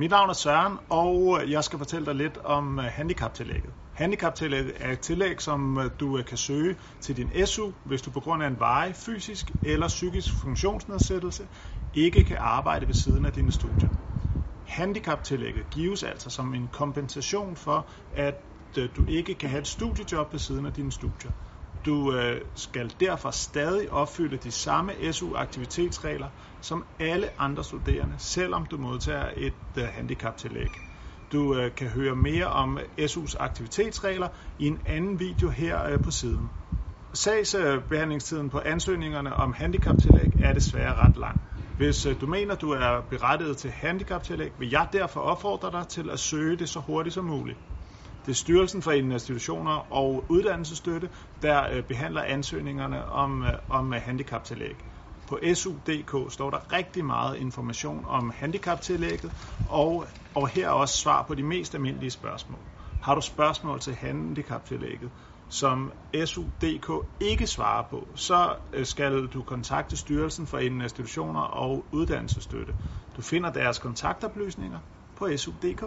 Mit navn er Søren, og øh, jeg skal fortælle dig lidt om øh, handicaptillægget. Handicaptillægget er et tillæg, som øh, du kan søge til din SU, hvis du på grund af en varig, fysisk eller psykisk funktionsnedsættelse ikke kan arbejde ved siden af dine studier. Handicaptillægget gives altså som en kompensation for, at du ikke kan have et studiejob ved siden af dine studier. Du øh, skal derfor stadig opfylde de samme SU-aktivitetsregler som alle andre studerende, selvom du modtager et øh, handicaptillæg. Du øh, kan høre mere om SU's aktivitetsregler i en anden video her øh, på siden. Sagsbehandlingstiden på ansøgningerne om handicaptillæg er desværre ret lang. Hvis øh, du mener, du er berettiget til handicaptillæg, vil jeg derfor opfordre dig til at søge det så hurtigt som muligt. Det er Styrelsen for Institutioner og Uddannelsesstøtte, der øh, behandler ansøgningerne om, øh, om øh, handicaptillæg. På su.dk står der rigtig meget information om handicaptillægget, og, og her også svar på de mest almindelige spørgsmål. Har du spørgsmål til handicaptillægget, som SU.dk ikke svarer på, så skal du kontakte Styrelsen for Institutioner og Uddannelsesstøtte. Du finder deres kontaktoplysninger på su.dk.